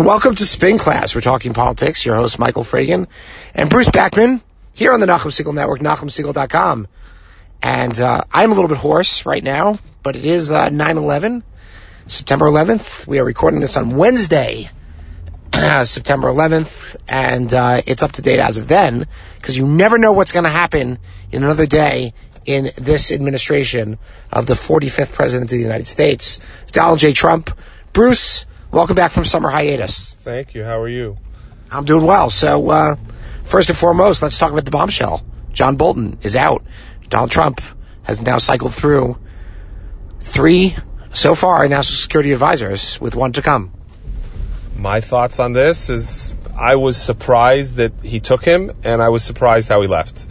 And welcome to Spin Class. We're talking politics. Your host, Michael Fragin and Bruce Backman here on the Nachum Segal Network, NachumSegal.com. And, uh, I'm a little bit hoarse right now, but it is, uh, 9-11, September 11th. We are recording this on Wednesday, September 11th, and, uh, it's up to date as of then, because you never know what's going to happen in another day in this administration of the 45th President of the United States, Donald J. Trump. Bruce, welcome back from summer hiatus. Thank you. How are you? I'm doing well. So, uh, first and foremost, let's talk about the bombshell. John Bolton is out. Donald Trump has now cycled through three so far national security advisors with one to come. My thoughts on this is I was surprised that he took him and I was surprised how he left.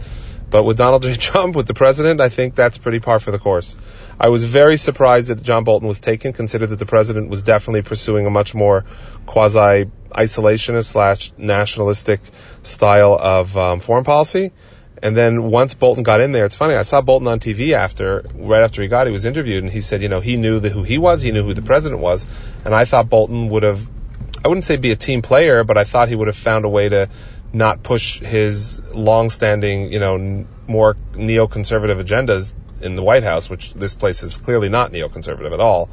But with Donald J. Trump, with the president, I think that's pretty par for the course. I was very surprised that John Bolton was taken, considered that the president was definitely pursuing a much more quasi isolationist slash nationalistic style of um, foreign policy. And then once Bolton got in there, it's funny. I saw Bolton on TV after, right after he got, he was interviewed, and he said, you know, he knew the, who he was, he knew who the president was, and I thought Bolton would have, I wouldn't say be a team player, but I thought he would have found a way to not push his long-standing, you know, more neoconservative agendas in the White House, which this place is clearly not neoconservative at all.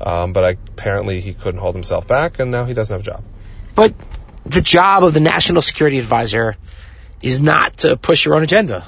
Um, but I, apparently he couldn't hold himself back, and now he doesn't have a job. But the job of the national security advisor is not to push your own agenda.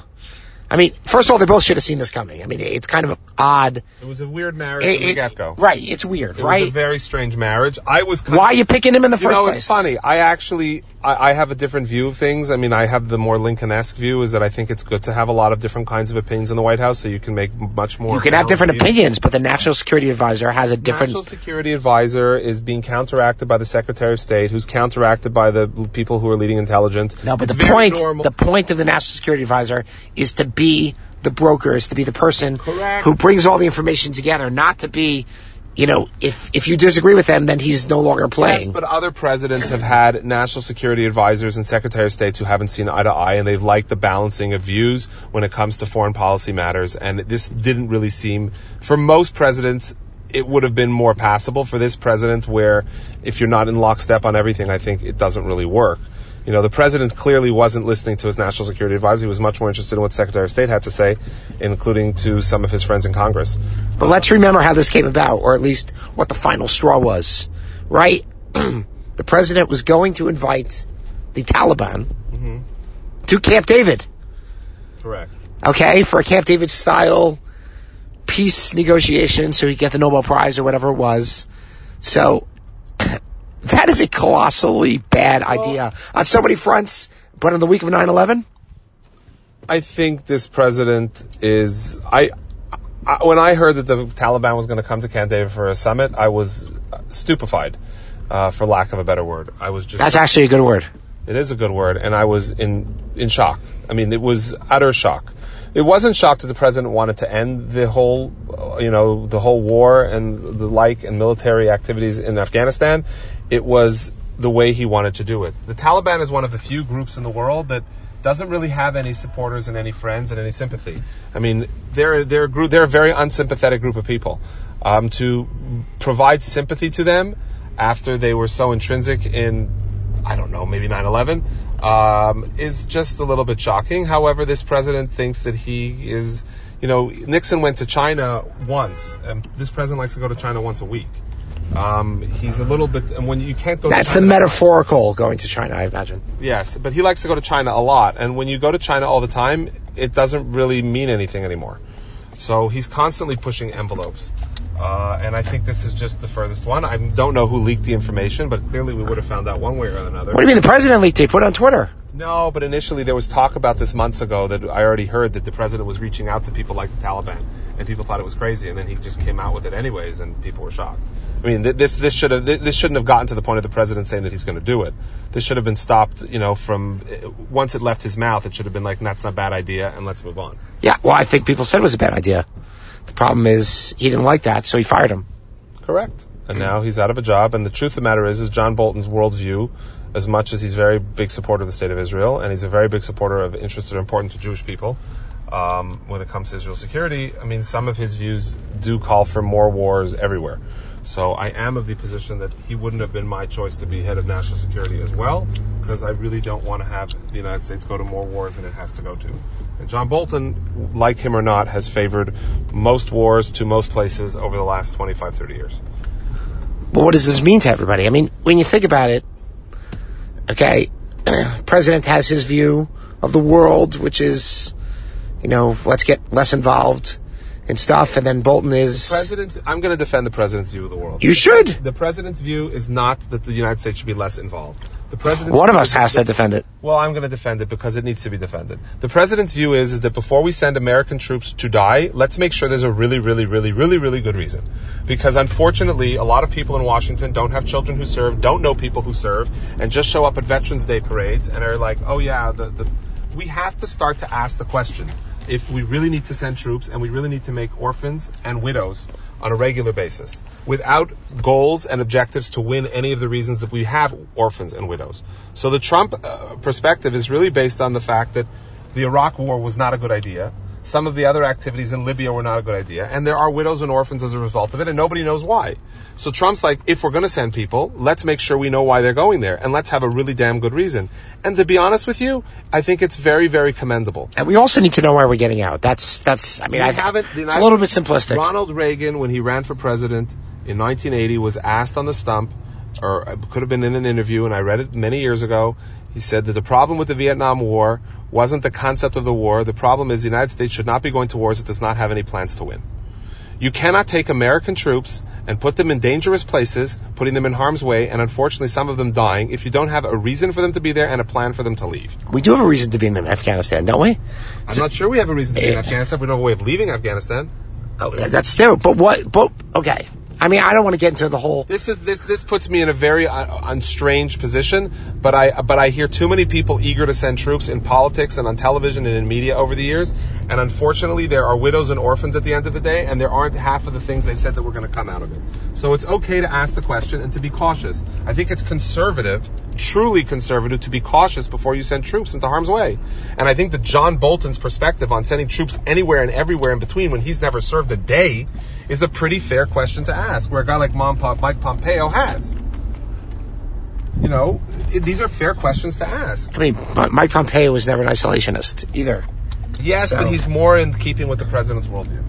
I mean, first of all, they both should have seen this coming. I mean, it's kind of odd. It was a weird marriage It- from the get-go. right, it's weird, It right? was a very strange marriage. I was. Kind Why are you picking him in the You first know, place? it's funny. I actually, I, I have a different view of things. I mean, I have the more Lincoln-esque view is that I think it's good to have a lot of different kinds of opinions in the White House so you can make much more. You can have different views. opinions, but the national security advisor has a different. National Security Advisor is being counteracted by the Secretary of State, who's counteracted by the people who are leading intelligence. No, but It's the point, normal. the point of the national security advisor is to be the broker, is to be the person Correct. who brings all the information together, not to be, you know, if if you disagree with them, then he's no longer playing. Yes, but other presidents have had national security advisors and secretary of states who haven't seen eye to eye, and they've liked the balancing of views when it comes to foreign policy matters. And this didn't really seem, for most presidents, it would have been more passable. For this president, where if you're not in lockstep on everything, I think it doesn't really work. You know, the president clearly wasn't listening to his national security advisor. He was much more interested in what Secretary of State had to say, including to some of his friends in Congress. But let's remember how this came about, or at least what the final straw was, right? the president was going to invite the Taliban mm-hmm. to Camp David, Correct. okay, for a Camp David style peace negotiation so he'd get the Nobel Prize or whatever it was. So, that is a colossally bad idea on so many fronts, but on the week of 9-11? I think this president is. I, I when I heard that the Taliban was going to come to Camp David for a summit, I was stupefied, uh, for lack of a better word. I was just. That's actually a good word. It is a good word, and I was in in shock. I mean, it was utter shock. It wasn't shock that the president wanted to end the whole, uh, you know, the whole war and the like and military activities in Afghanistan. It was the way he wanted to do it. The Taliban is one of the few groups in the world that doesn't really have any supporters and any friends and any sympathy. I mean, they're they're a group, they're a very unsympathetic group of people. Um, to provide sympathy to them after they were so intrinsic in I don't know, maybe 9/11, um, is just a little bit shocking. However, this president thinks that he is, you know, Nixon went to China once, and this president likes to go to China once a week. Um, he's a little bit, and when you can't go, That's the metaphorical going to China, I imagine. Yes, but he likes to go to China a lot, and when you go to China all the time, it doesn't really mean anything anymore. So he's constantly pushing envelopes. Uh, and I think this is just the furthest one. I don't know who leaked the information, but clearly we would have found out one way or another. What do you mean the president leaked it? Put it on Twitter. No, but initially there was talk about this months ago that I already heard that the president was reaching out to people like the Taliban, and people thought it was crazy, and then he just came out with it anyways, and people were shocked. I mean, this this should have this shouldn't have gotten to the point of the president saying that he's going to do it. This should have been stopped, you know, from uh, once it left his mouth. It should have been like, that's not a bad idea, and let's move on. Yeah, well, I think people said it was a bad idea. The problem is he didn't like that, so he fired him. Correct. And now he's out of a job. And the truth of the matter is, is John Bolton's worldview, as much as he's a very big supporter of the state of Israel, and he's a very big supporter of interests that are important to Jewish people, um, when it comes to Israel security, I mean, some of his views do call for more wars everywhere. So I am of the position that he wouldn't have been my choice to be head of national security as well, because I really don't want to have the United States go to more wars than it has to go to. And John Bolton, like him or not, has favored most wars to most places over the last 25, 30 years. But what does this mean to everybody? I mean, when you think about it, okay, president has his view of the world, which is, you know, let's get less involved in stuff, and then Bolton is. President, I'm going to defend the president's view of the world. You should. The president's view is not that the United States should be less involved. The president. One of us has to defend it. Well, I'm going to defend it because it needs to be defended. The president's view is, is that before we send American troops to die, let's make sure there's a really, really, really, really, really good reason. Because unfortunately, a lot of people in Washington don't have children who serve, don't know people who serve, and just show up at Veterans Day parades and are like, oh yeah, the, the, we have to start to ask the question if we really need to send troops and we really need to make orphans and widows on a regular basis without goals and objectives to win any of the reasons that we have orphans and widows. So the Trump uh, perspective is really based on the fact that the Iraq war was not a good idea. Some of the other activities in Libya were not a good idea. And there are widows and orphans as a result of it, and nobody knows why. So Trump's like, if we're going to send people, let's make sure we know why they're going there, and let's have a really damn good reason. And to be honest with you, I think it's very, very commendable. And we also need to know why we're getting out. That's, that's, I mean, I haven't- it's a little bit simplistic. Ronald Reagan, when he ran for president in 1980, was asked on the stump, or uh, could have been in an interview, and I read it many years ago. He said that the problem with the Vietnam War wasn't the concept of the war. The problem is the United States should not be going to wars it does not have any plans to win. You cannot take American troops and put them in dangerous places, putting them in harm's way, and unfortunately some of them dying, if you don't have a reason for them to be there and a plan for them to leave. We do have a reason to be in Afghanistan, don't we? I'm not sure we have a reason to be in Eh. Afghanistan. We don't have a way of leaving Afghanistan. Oh, that's there. But what, but, okay. I mean, I don't want to get into the whole, This is this this puts me in a very uh, unstrange position, but I but I hear too many people eager to send troops in politics and on television and in media over the years, and unfortunately there are widows and orphans at the end of the day, and there aren't half of the things they said that were going to come out of it. So it's okay to ask the question and to be cautious. I think it's conservative, truly conservative, to be cautious before you send troops into harm's way. And I think that John Bolton's perspective on sending troops anywhere and everywhere in between when he's never served a day is a pretty fair question to ask, where a guy like Mike Pompeo has. You know, these are fair questions to ask. I mean, Mike Pompeo was never an isolationist either. Yes, So- but he's more in keeping with the president's worldview.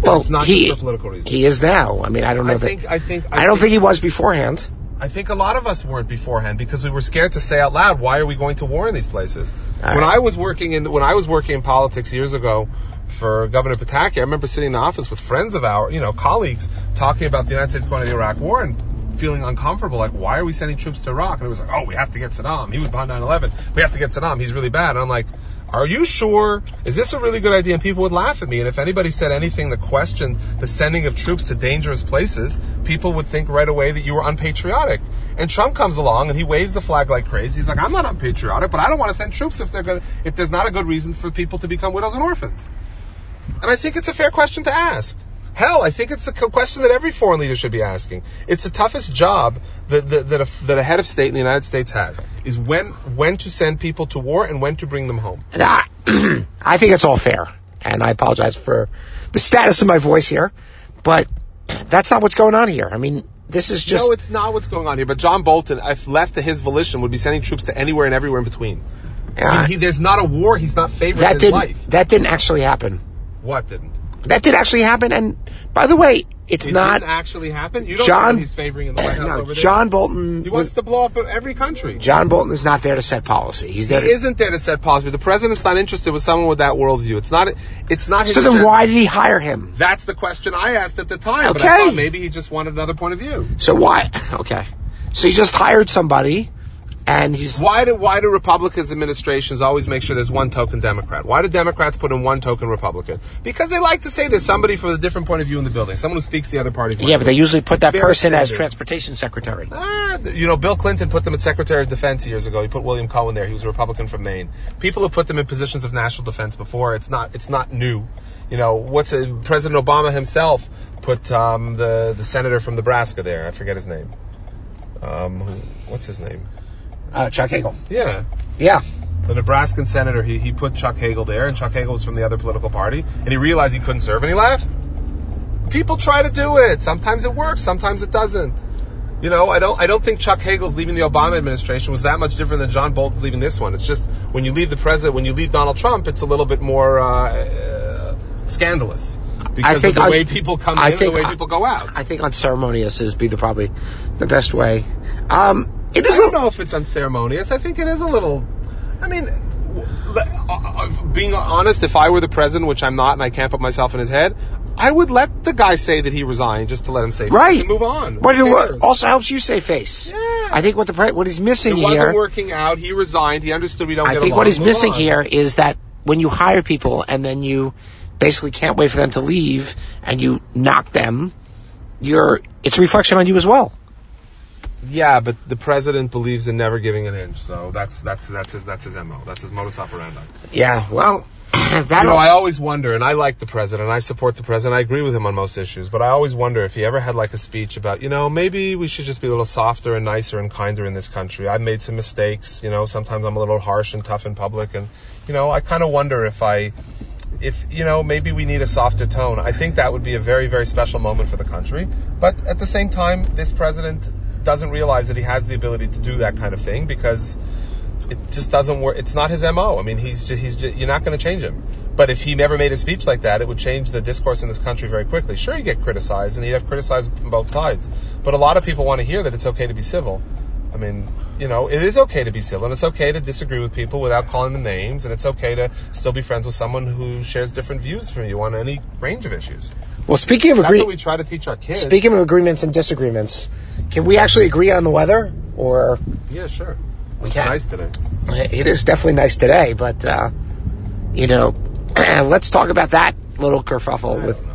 Well, it's not he, just for political reasons. he is now. I mean, I don't know I that, think, I think, I don't think he was beforehand. I think a lot of us weren't beforehand because we were scared to say out loud, "Why are we going to war in these places?" All when right. I was working in when I was working in politics years ago for Governor Pataki, I remember sitting in the office with friends of our, you know, colleagues talking about the United States going to the Iraq War and feeling uncomfortable, like, "Why are we sending troops to Iraq?" And it was like, "Oh, we have to get Saddam. He was behind 9/11. We have to get Saddam. He's really bad." And I'm like. Are you sure? Is this a really good idea? And people would laugh at me. And if anybody said anything that questioned the sending of troops to dangerous places, people would think right away that you were unpatriotic. And Trump comes along and he waves the flag like crazy. He's like, I'm not unpatriotic, but I don't want to send troops if they're going if there's not a good reason for people to become widows and orphans. And I think it's a fair question to ask. Hell, I think it's a question that every foreign leader should be asking. It's the toughest job that, that, that, a, that a head of state in the United States has, is when, when to send people to war and when to bring them home. I, I think it's all fair. And I apologize for the status of my voice here, but that's not what's going on here. I mean, this is just, no, it's not what's going on here. But John Bolton, if left to his volition, would be sending troops to anywhere and everywhere in between. uh, he, there's not a war he's not favoring that didn't, life. that didn't actually happen. What didn't? That did actually happen. And by the way, it's It not, didn't actually happen. You don't John- know he's favoring in the White House no, over there. John Bolton he was, wants to blow up every country. John Bolton is not there to set policy. He's there He to, isn't there to set policy. The president's not interested with someone with that worldview. It's not. It's not his. so then agenda. why did he hire him? That's the question I asked at the time. But Okay. I thought maybe he just wanted another point of view. So why, okay. So he just hired somebody and he's, Why do Why do Republicans administrations always make sure there's one token Democrat? Why do Democrats put in one token Republican? Because they like to say there's somebody from a different point of view in the building, someone who speaks the other party's yeah, but they usually put that Very person as transportation secretary. Ah, you know, Bill Clinton put them as Secretary of Defense years ago. He put William Cohen there. He was a Republican from Maine. People have put them in positions of national defense before. It's not. It's not new. You know, what's a, President Obama himself put um, the the senator from Nebraska there. I forget his name. Um, what's his name? Uh, Chuck Hagel. Yeah, Yeah. the Nebraskan senator. He he put Chuck Hagel there, and Chuck Hagel was from the other political party, and he realized he couldn't serve, and he left. people try to do it. Sometimes it works, sometimes it doesn't. You know, I don't I don't think Chuck Hagel's leaving the Obama administration was that much different than John Bolton's leaving this one. It's just when you leave the president, when you leave Donald Trump, it's a little bit more uh, uh, scandalous because think of the I- way people come I in, think and the way I- people go out. I think unceremonious is be the probably the best way. Um, it I don't a- know if it's unceremonious. I think it is a little. I mean, uh, uh, being honest, if I were the president, which I'm not, and I can't put myself in his head, I would let the guy say that he resigned just to let him say Right. and move on. But it also helps you say face. Yeah. I think what the what is missing it wasn't here. working out. He resigned. He understood we don't I get think along. what is missing on. here is that when you hire people and then you basically can't wait for them to leave and you knock them, you're it's a reflection on you as well. Yeah, but the president believes in never giving an inch, so that's that's that's his that's his mo. That's his modus operandi. Yeah. Well, that You know, I always wonder, and I like the president. I support the president. I agree with him on most issues, but I always wonder if he ever had like a speech about, you know, maybe we should just be a little softer and nicer and kinder in this country. I've made some mistakes. You know, sometimes I'm a little harsh and tough in public, and you know, I kind of wonder if I, if you know, maybe we need a softer tone. I think that would be a very very special moment for the country. But at the same time, this president doesn't realize that he has the ability to do that kind of thing because it just doesn't work. It's not his mo. I mean, he's just, he's just, you're not going to change him. But if he never made a speech like that, it would change the discourse in this country very quickly. Sure, he'd get criticized, and he'd have criticized from both sides. But a lot of people want to hear that it's okay to be civil. I mean, you know, it is okay to be civil, and it's okay to disagree with people without calling them names, and it's okay to still be friends with someone who shares different views from you on any range of issues. well, speaking of That's agree- what we try to teach our kids. speaking of agreements and disagreements, can we actually agree on the weather? Or yeah, sure. It's can. nice today. it is definitely nice today, but uh, you know, let's talk about that little kerfuffle with.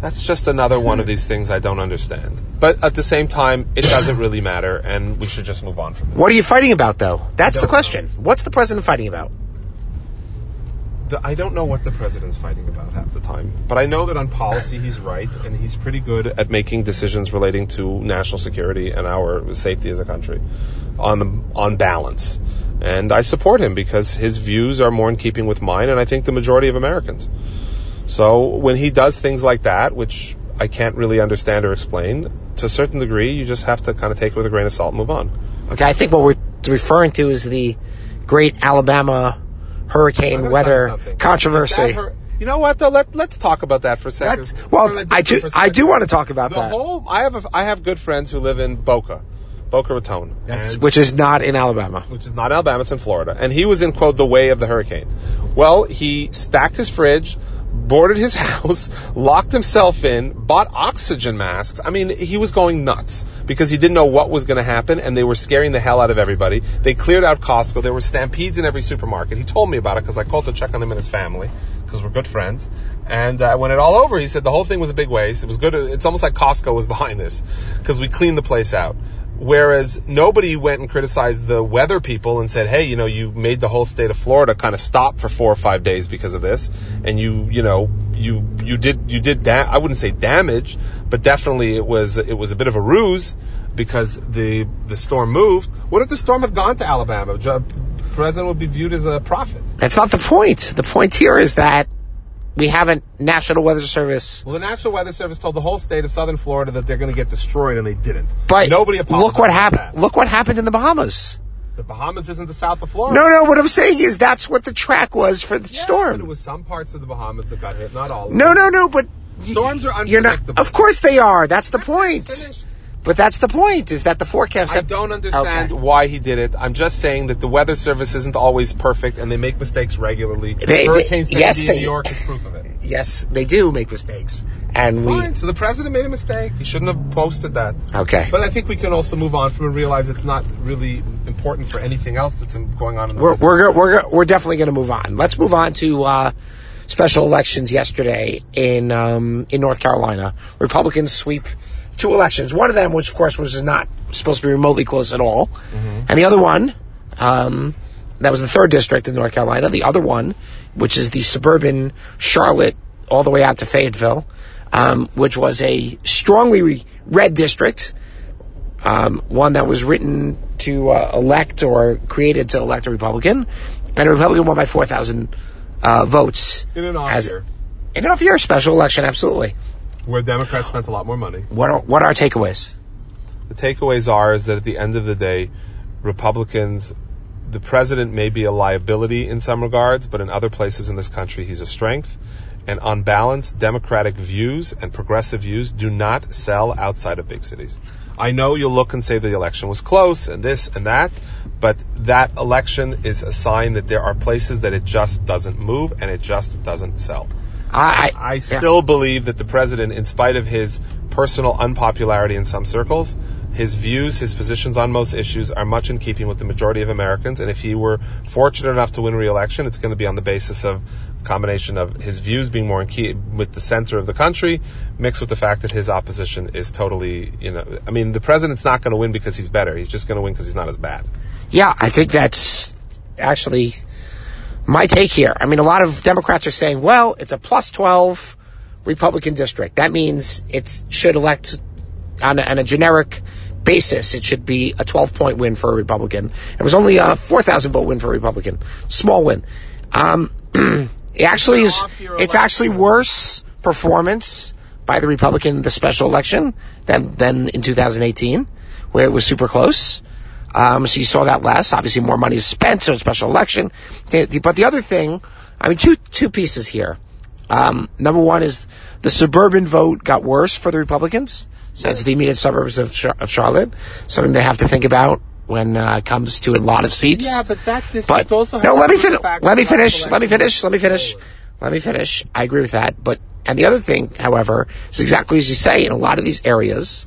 Know. That's just another one of these things I don't understand. But at the same time, it doesn't really matter, and we should just move on from this. What are you fighting about, though? That's the question. What's the president fighting about? The, I don't know what the president's fighting about half the time, but I know that on policy he's right, and he's pretty good at making decisions relating to national security and our safety as a country, on the, on balance. And I support him because his views are more in keeping with mine, and I think the majority of Americans. So when he does things like that, which I can't really understand or explain, to a certain degree, you just have to kind of take it with a grain of salt and move on. Okay, I think what we're referring to is the great Alabama hurricane gonna tell you weather controversy. That You know what? Though let let's talk about that for a second. That's, well, gonna I do. in for a I second. do want to talk about The that, whole. I have a, I have good friends who live in Boca, Boca Raton, That's- and- which is not in Alabama. which is not Alabama, it's in Florida. And he was in, quote, the way of the hurricane. Well, he stacked his fridge, boarded his house, locked himself in, bought oxygen masks. I mean, he was going nuts because he didn't know what was going to happen and they were scaring the hell out of everybody. They cleared out Costco. There were stampedes in every supermarket. He told me about it because I called to check on him and his family because we're good friends. And uh, when it all over, he said the whole thing was a big waste. It was good. It's almost like Costco was behind this because we cleaned the place out. Whereas nobody went and criticized the weather people and said, "Hey, you know, you made the whole state of Florida kind of stop for four or five days because of this, and you, you know, you you did you did da- I wouldn't say damage, but definitely it was it was a bit of a ruse because the the storm moved. What if the storm had gone to Alabama? Jo- President would be viewed as a prophet. That's not the point. The point here is that we have a National Weather Service. Well, the National Weather Service told the whole state of Southern Florida that they're going to get destroyed, and they didn't. But nobody look what happened. Look what happened in the Bahamas. The Bahamas isn't the south of Florida. No, no. What I'm saying is that's what the track was for the Yeah, But it storm. was some parts of the Bahamas that got hit, not all. No, them. no, no. But Storms are you're not. unpredictable. Of course they are. That's the It's point. But that's the point. Is that the forecast? I don't understand Okay. why he did it. I'm just saying that the weather service isn't always perfect, and they make mistakes regularly. They- Hurricane Sandy yes, in they- New York is proof of it. yes, they do make mistakes, and we. Fine. So the president made a mistake. He shouldn't have posted that. Okay. But I think we can also move on from and realize it's not really important for anything else that's going on in the we're we're we're we're definitely going to move on. Let's move on to uh, special elections yesterday in um, in North Carolina. Republicans sweep two elections. One of them, which of course was not supposed to be remotely close at all, and the other one, um, that was the third district in North Carolina. The other one, which is the suburban Charlotte all the way out to Fayetteville, um, which was a strongly re- red district um, one that was written to uh, elect or created to elect a Republican, and a Republican won by 4,000 uh, votes in an off as- year. in an off year special election, absolutely. Where Democrats spent a lot more money. What are, what are our takeaways? The takeaways are is that at the end of the day, Republicans, the president may be a liability in some regards, but in other places in this country, he's a strength. And on balance, Democratic views and progressive views do not sell outside of big cities. I know you'll look and say the election was close and this and that, but that election is a sign that there are places that it just doesn't move and it just doesn't sell. I, I still yeah. believe that the president, in spite of his personal unpopularity in some circles, his views, his positions on most issues are much in keeping with the majority of Americans. And if he were fortunate enough to win re-election, it's going to be on the basis of a combination of his views being more in key with the center of the country, mixed with the fact that his opposition is totally, you know, I mean, the president's not going to win because he's better. He's just going to win because he's not as bad. Yeah, I think that's actually my take here. I mean, a lot of Democrats are saying, well, it's a plus 12 Republican district. That means it should elect on a, on a generic basis, it should be a 12 point win for a Republican. It was only a 4,000 vote win for a Republican. Small win. Um, it actually is, it's actually worse performance by the Republican in the special election than, than in 2018, where it was super close. Um, so you saw that less. Obviously, more money is spent, so special election. But the other thing, I mean, two two pieces here. Um, number one is the suburban vote got worse for the Republicans. So it's the immediate suburbs of, Char- of Charlotte. Something they have to think about when uh, it comes to a lot of seats. Yeah, but that but, also no. Let me finish. Let me finish. Let me finish. Let me finish. Let me finish. I agree with that. But and the other thing, however, is exactly as you say. In a lot of these areas,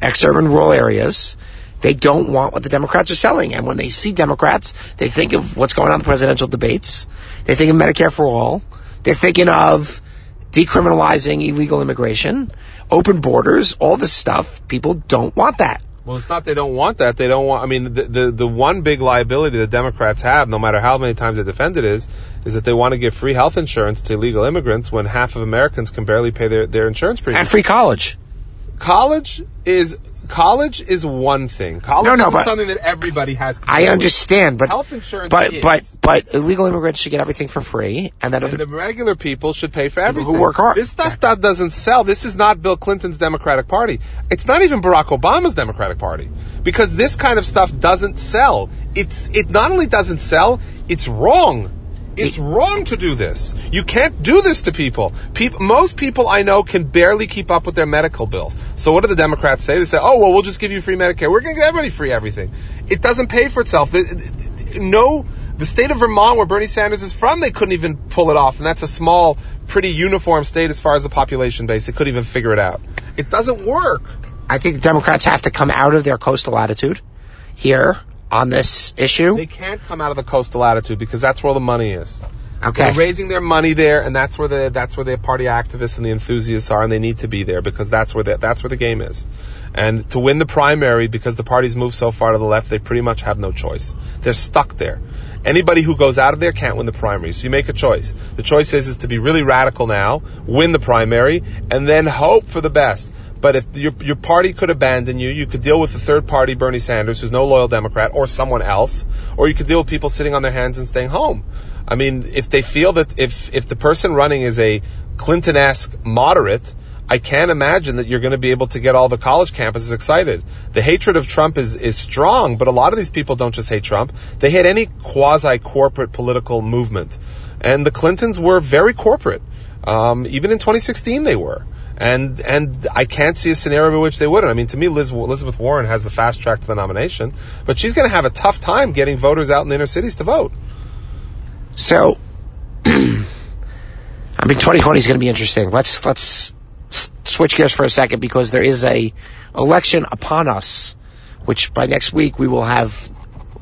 ex-urban rural areas, they don't want what the Democrats are selling. And when they see Democrats, they think of what's going on in the presidential debates. They think of Medicare for all. They're thinking of decriminalizing illegal immigration, open borders, all this stuff. People don't want that. Well, it's not they don't want that. They don't want. I mean, the, the the one big liability the Democrats have, no matter how many times they defend it, is is that they want to give free health insurance to illegal immigrants when half of Americans can barely pay their their insurance premium and free college. College is college is one thing. College no, no, is but something that everybody has. I understand, but health insurance. But is. but but illegal immigrants should get everything for free, and then and the regular people should pay for everything. Who work hard. This stuff that doesn't sell. This is not Bill Clinton's Democratic Party. It's not even Barack Obama's Democratic Party because this kind of stuff doesn't sell. It's it not only doesn't sell, it's wrong. It's wrong to do this. You can't do this to people. people. Most people I know can barely keep up with their medical bills. So what do the Democrats say? They say, "Oh well, we'll just give you free Medicare. We're going to give everybody free everything." It doesn't pay for itself. No, the state of Vermont, where Bernie Sanders is from, they couldn't even pull it off, and that's a small, pretty uniform state as far as the population base. They couldn't even figure it out. It doesn't work. I think Democrats have to come out of their coastal attitude here on this issue? They can't come out of the coastal attitude because that's where all the money is. Okay. They're raising their money there, and that's where the that's where the party activists and the enthusiasts are, and they need to be there because that's where the, that's where the game is. And to win the primary, because the parties move so far to the left, they pretty much have no choice. They're stuck there. Anybody who goes out of there can't win the primary. So you make a choice. The choice is, is to be really radical now, win the primary, and then hope for the best. But if your, your party could abandon you, you could deal with the third party, Bernie Sanders, who's no loyal Democrat, or someone else, or you could deal with people sitting on their hands and staying home. I mean, if they feel that if, if the person running is a Clinton-esque moderate, I can't imagine that you're going to be able to get all the college campuses excited. The hatred of Trump is, is strong, but a lot of these people don't just hate Trump. They hate any quasi-corporate political movement. And the Clintons were very corporate. Um, even in 2016 they were and and I can't see a scenario in which they wouldn't. I mean, to me, Liz, Elizabeth Warren has the fast track to the nomination, but she's going to have a tough time getting voters out in the inner cities to vote. So, I mean, 2020 is going to be interesting. Let's let's switch gears for a second because there is a election upon us, which by next week we will have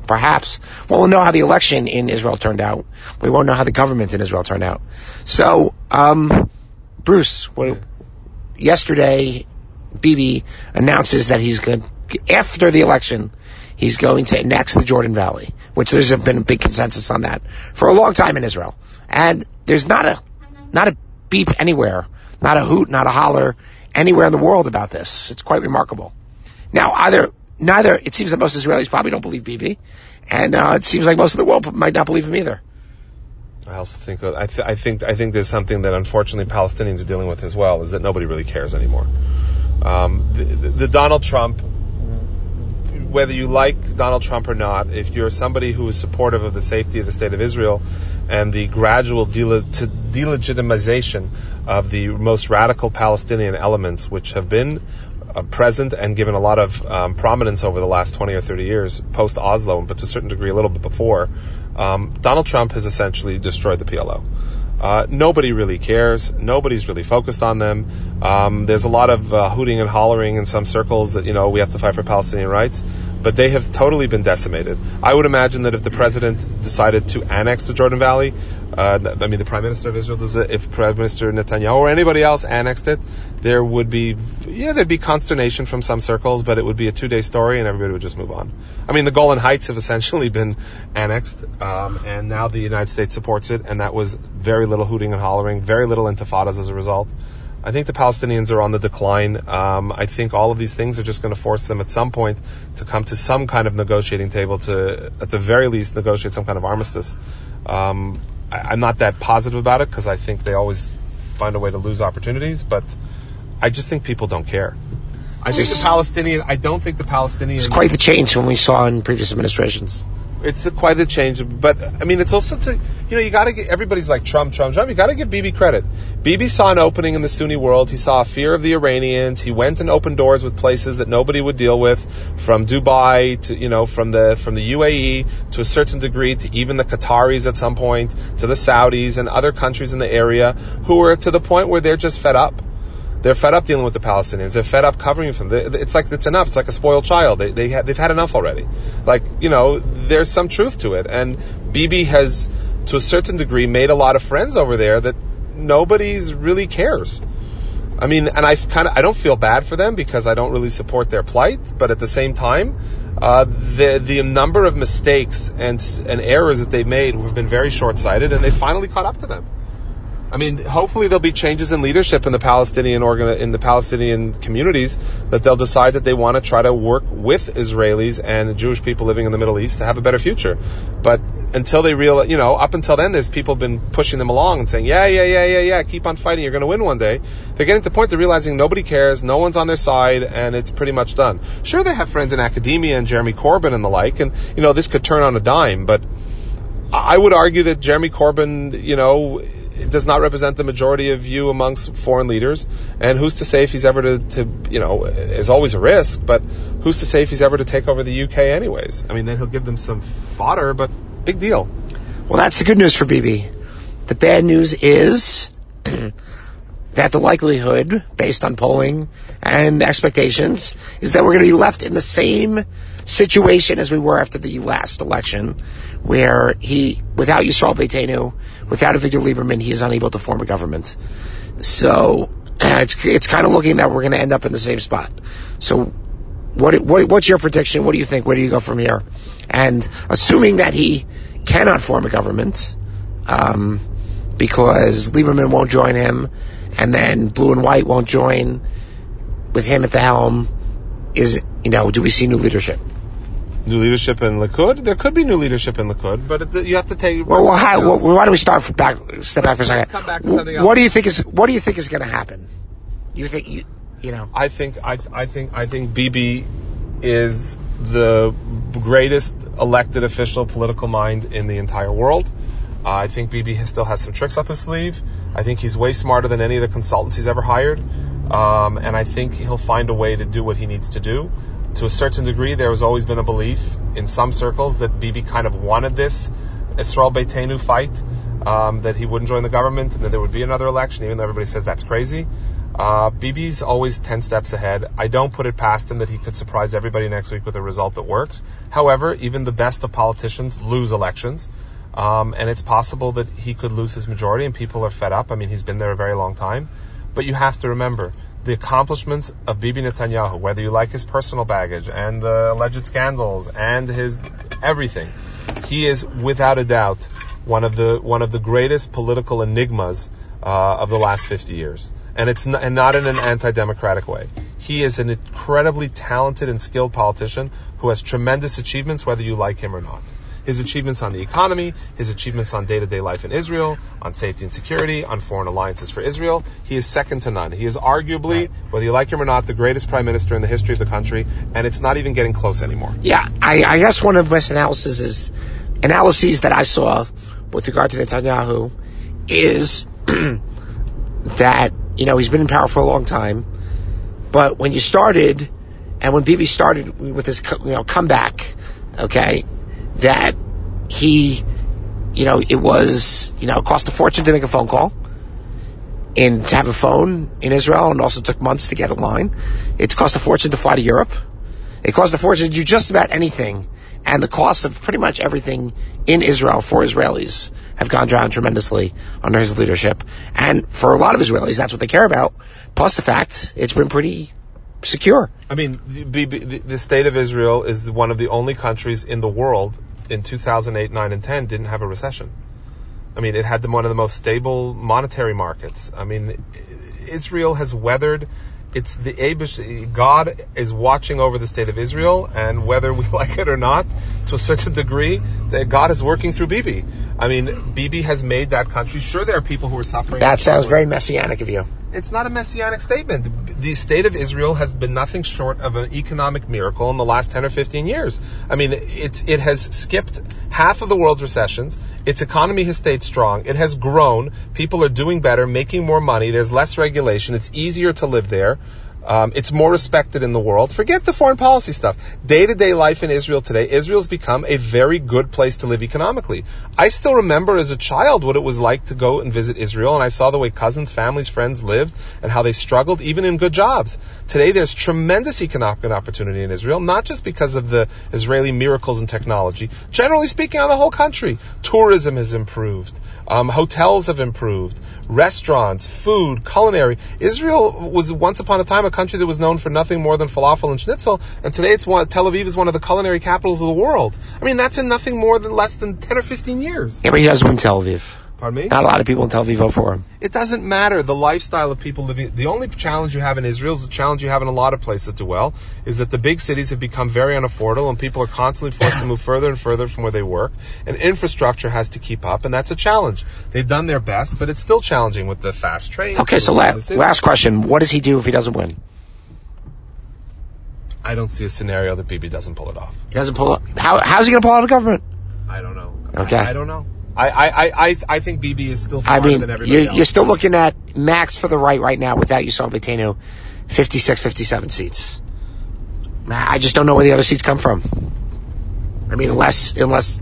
perhaps, well, we'll know how the election in Israel turned out. We won't know how the government in Israel turned out. So, um, Bruce, what, yesterday, Bibi announces that he's going after the election, he's going to annex the Jordan Valley, which there's been a big consensus on that for a long time in Israel. And there's not a, not a beep anywhere, not a hoot, not a holler anywhere in the world about this. It's quite remarkable. Now, either, neither, it seems that most Israelis probably don't believe Bibi, and uh, it seems like most of the world might not believe him either. I also think I, th- I think I think there's something that unfortunately Palestinians are dealing with as well is that nobody really cares anymore. Um, the, the, Donald Trump, whether you like Donald Trump or not, if you're somebody who is supportive of the safety of the state of Israel and the gradual delegitimization of the most radical Palestinian elements, which have been present and given a lot of um, prominence over the last 20 or 30 years, post Oslo, but to a certain degree a little bit before, um, Donald Trump has essentially destroyed the PLO. Uh, nobody really cares. Nobody's really focused on them. Um, there's a lot of uh, hooting and hollering in some circles that you know we have to fight for Palestinian rights, but they have totally been decimated. I would imagine that if the president decided to annex the Jordan Valley, uh, I mean the prime minister of Israel does it, if Prime Minister Netanyahu or anybody else annexed it, there would be yeah there'd be consternation from some circles, but it would be a two day story and everybody would just move on. I mean the Golan Heights have essentially been annexed, um, and now the United States supports it, and that was very little hooting and hollering, very little intifadas as a result. I think the Palestinians are on the decline. Um, I think all of these things are just going to force them at some point to come to some kind of negotiating table to, at the very least, negotiate some kind of armistice. Um, I, am not that positive about it because I think they always find a way to lose opportunities, but I just think people don't care. I think the Palestinian. I don't think the Palestinian. It's quite the change from we saw in previous administrations it's a, quite a change. But I mean, it's also to you know you got to get everybody's like Trump, Trump, Trump. You got to give Bibi credit. Bibi saw an opening in the Sunni world. He saw a fear of the Iranians. He went and opened doors with places that nobody would deal with, from Dubai to you know from the from the UAE to a certain degree to even the Qataris at some point to the Saudis and other countries in the area who were to the point where they're just fed up. They're fed up dealing with the Palestinians. They're fed up covering from them. It's like it's enough. It's like a spoiled child. They, they they've had enough already. Like you know, there's some truth to it. And Bibi has, to a certain degree, made a lot of friends over there that nobody's really cares. I mean, and I kind of I don't feel bad for them because I don't really support their plight, but at the same time, uh, the the number of mistakes and and errors that they made have been very short sighted, and they finally caught up to them. I mean, hopefully there'll be changes in leadership in the Palestinian organ in the Palestinian communities that they'll decide that they want to try to work with Israelis and Jewish people living in the Middle East to have a better future. But until they realize, you know, up until then, there's people been pushing them along and saying, yeah, yeah, yeah, yeah, yeah, keep on fighting, you're going to win one day. They're getting to the point they're realizing nobody cares, no one's on their side, and it's pretty much done. Sure, they have friends in academia and Jeremy Corbyn and the like, and you know, this could turn on a dime, but I would argue that Jeremy Corbyn, you know, does not represent the majority of view amongst foreign leaders. And who's to say if he's ever to, to, you know, is always a risk, but who's to say if he's ever to take over the UK anyways? I mean, then he'll give them some fodder, but big deal. Well, that's the good news for Bibi. The bad news is that the likelihood, based on polling and expectations, is that we're going to be left in the same situation as we were after the last election, where he, without Yisrael Beitenu, without Avigdor Lieberman, he is unable to form a government. So it's it's kind of looking that we're going to end up in the same spot. So what, what what's your prediction? What do you think? Where do you go from here? And assuming that he cannot form a government, um, because Lieberman won't join him, and then Blue and White won't join with him at the helm, is you know, do we see new leadership? New leadership in Likud. There could be new leadership in Likud, but it, you have to take. Well, well, how, well, why don't we start back, step back for a second? Come back to something else. What do you think is What do you think is going to happen? You think you, you know? I think I, I think I think Bibi is the greatest elected official political mind in the entire world. Uh, I think Bibi still has some tricks up his sleeve. I think he's way smarter than any of the consultants he's ever hired. Um, and I think he'll find a way to do what he needs to do to a certain degree, there has always been a belief in some circles that Bibi kind of wanted this Israel Beitenu fight, um, that he wouldn't join the government and that there would be another election, even though everybody says that's crazy. Uh, Bibi's always 10 steps ahead. I don't put it past him that he could surprise everybody next week with a result that works. However, even the best of politicians lose elections. Um, and it's possible that he could lose his majority and people are fed up. I mean, he's been there a very long time. But you have to remember, the accomplishments of Bibi Netanyahu, whether you like his personal baggage and the alleged scandals and his everything, he is without a doubt one of the one of the greatest political enigmas uh, of the last 50 years, and it's and not in an anti-democratic way. He is an incredibly talented and skilled politician who has tremendous achievements, whether you like him or not. His achievements on the economy, his achievements on day-to-day life in Israel, on safety and security, on foreign alliances for Israel, he is second to none. He is arguably, whether you like him or not, the greatest prime minister in the history of the country, and it's not even getting close anymore. Yeah, I, I guess one of the best analyses is analyses that I saw with regard to Netanyahu is that you know he's been in power for a long time, but when you started and when Bibi started with his you know comeback, okay, that he you know it was you know it cost a fortune to make a phone call and to have a phone in Israel and also took months to get a line. It cost a fortune to fly to Europe. It cost a fortune to do just about anything. And the cost of pretty much everything in Israel for Israelis have gone down tremendously under his leadership. And for a lot of Israelis, that's what they care about. Plus the fact it's been pretty secure. I mean, the, the, the state of Israel is one of the only countries in the world in 2008, 9, and 10 didn't have a recession. I mean, it had one of the most stable monetary markets. I mean, Israel has weathered it's the Abish, God is watching over the state of Israel, and whether we like it or not, to a certain degree, that God is working through Bibi. I mean, Bibi has made that country. Sure, there are people who are suffering. That sounds very messianic of you. It's not a messianic statement. The state of Israel has been nothing short of an economic miracle in the last 10 or 15 years. I mean, it's, it has skipped half of the world's recessions. Its economy has stayed strong. It has grown. People are doing better, making more money. There's less regulation. It's easier to live there. Um, it's more respected in the world. Forget the foreign policy stuff. Day to day life in Israel today, Israel's become a very good place to live economically. I still remember as a child what it was like to go and visit Israel, and I saw the way cousins, families, friends lived and how they struggled, even in good jobs. Today, there's tremendous economic opportunity in Israel, not just because of the Israeli miracles and technology. Generally speaking, on the whole country, tourism has improved. Um, hotels have improved. Restaurants, food, culinary. Israel was once upon a time a country that was known for nothing more than falafel and schnitzel, and today it's one, Tel Aviv is one of the culinary capitals of the world. I mean, that's in nothing more than less than 10 or 15 years. Yeah, but he doesn't win Tel Aviv. Pardon me? Not a lot of people in Tel Aviv vote for him. It doesn't matter. The lifestyle of people living, the only challenge you have in Israel is the challenge you have in a lot of places that do well, is that the big cities have become very unaffordable and people are constantly forced to move further and further from where they work. And infrastructure has to keep up and that's a challenge. They've done their best, but it's still challenging with the fast trains. Okay, so la- last question. What does he do if he doesn't win? I don't see a scenario that Bibi doesn't pull it off. He doesn't pull up. How, how's he going to pull out of government? I don't know. Okay. I, I don't know. I, I, I, I think Bibi is still I mean, than everybody you, else. you're still looking at max for the right right now without Yisrael Beitenu, 56, 57 seats. I just don't know where the other seats come from. I mean, unless unless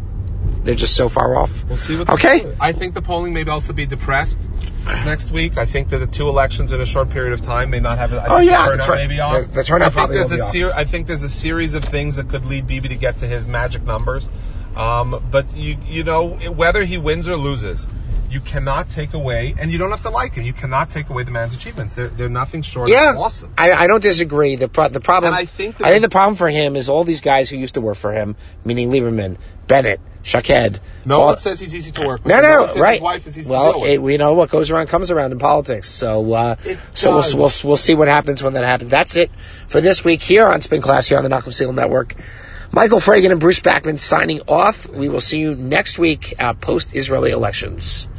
they're just so far off. We'll see what. Okay. I think the polling may also be depressed next week. I think that the two elections in a short period of time may not have. I Oh, yeah, the the turnout tur- may be off. the- the turnout I think there's a ser- I think there's a series of things that could lead Bibi to get to his magic numbers. Um, but you you know whether he wins or loses, you cannot take away, and you don't have to like him. You cannot take away the man's achievements. They're they're nothing short Yeah, of awesome. I, I don't disagree. The pro- the problem And I think that I think the problem for him is all these guys who used to work for him, meaning Lieberman, Bennett, Shaked. No all- one says he's easy to work with. No, no, says right. His wife is easy to well, it, we know what goes around comes around in politics. So, uh, so we'll, we'll we'll see what happens when that happens. That's it for this week here on Spin Class here on the Nachum Segal Network. Michael Fragin and Bruce Backman signing off. We will see you next week uh, post Israeli elections.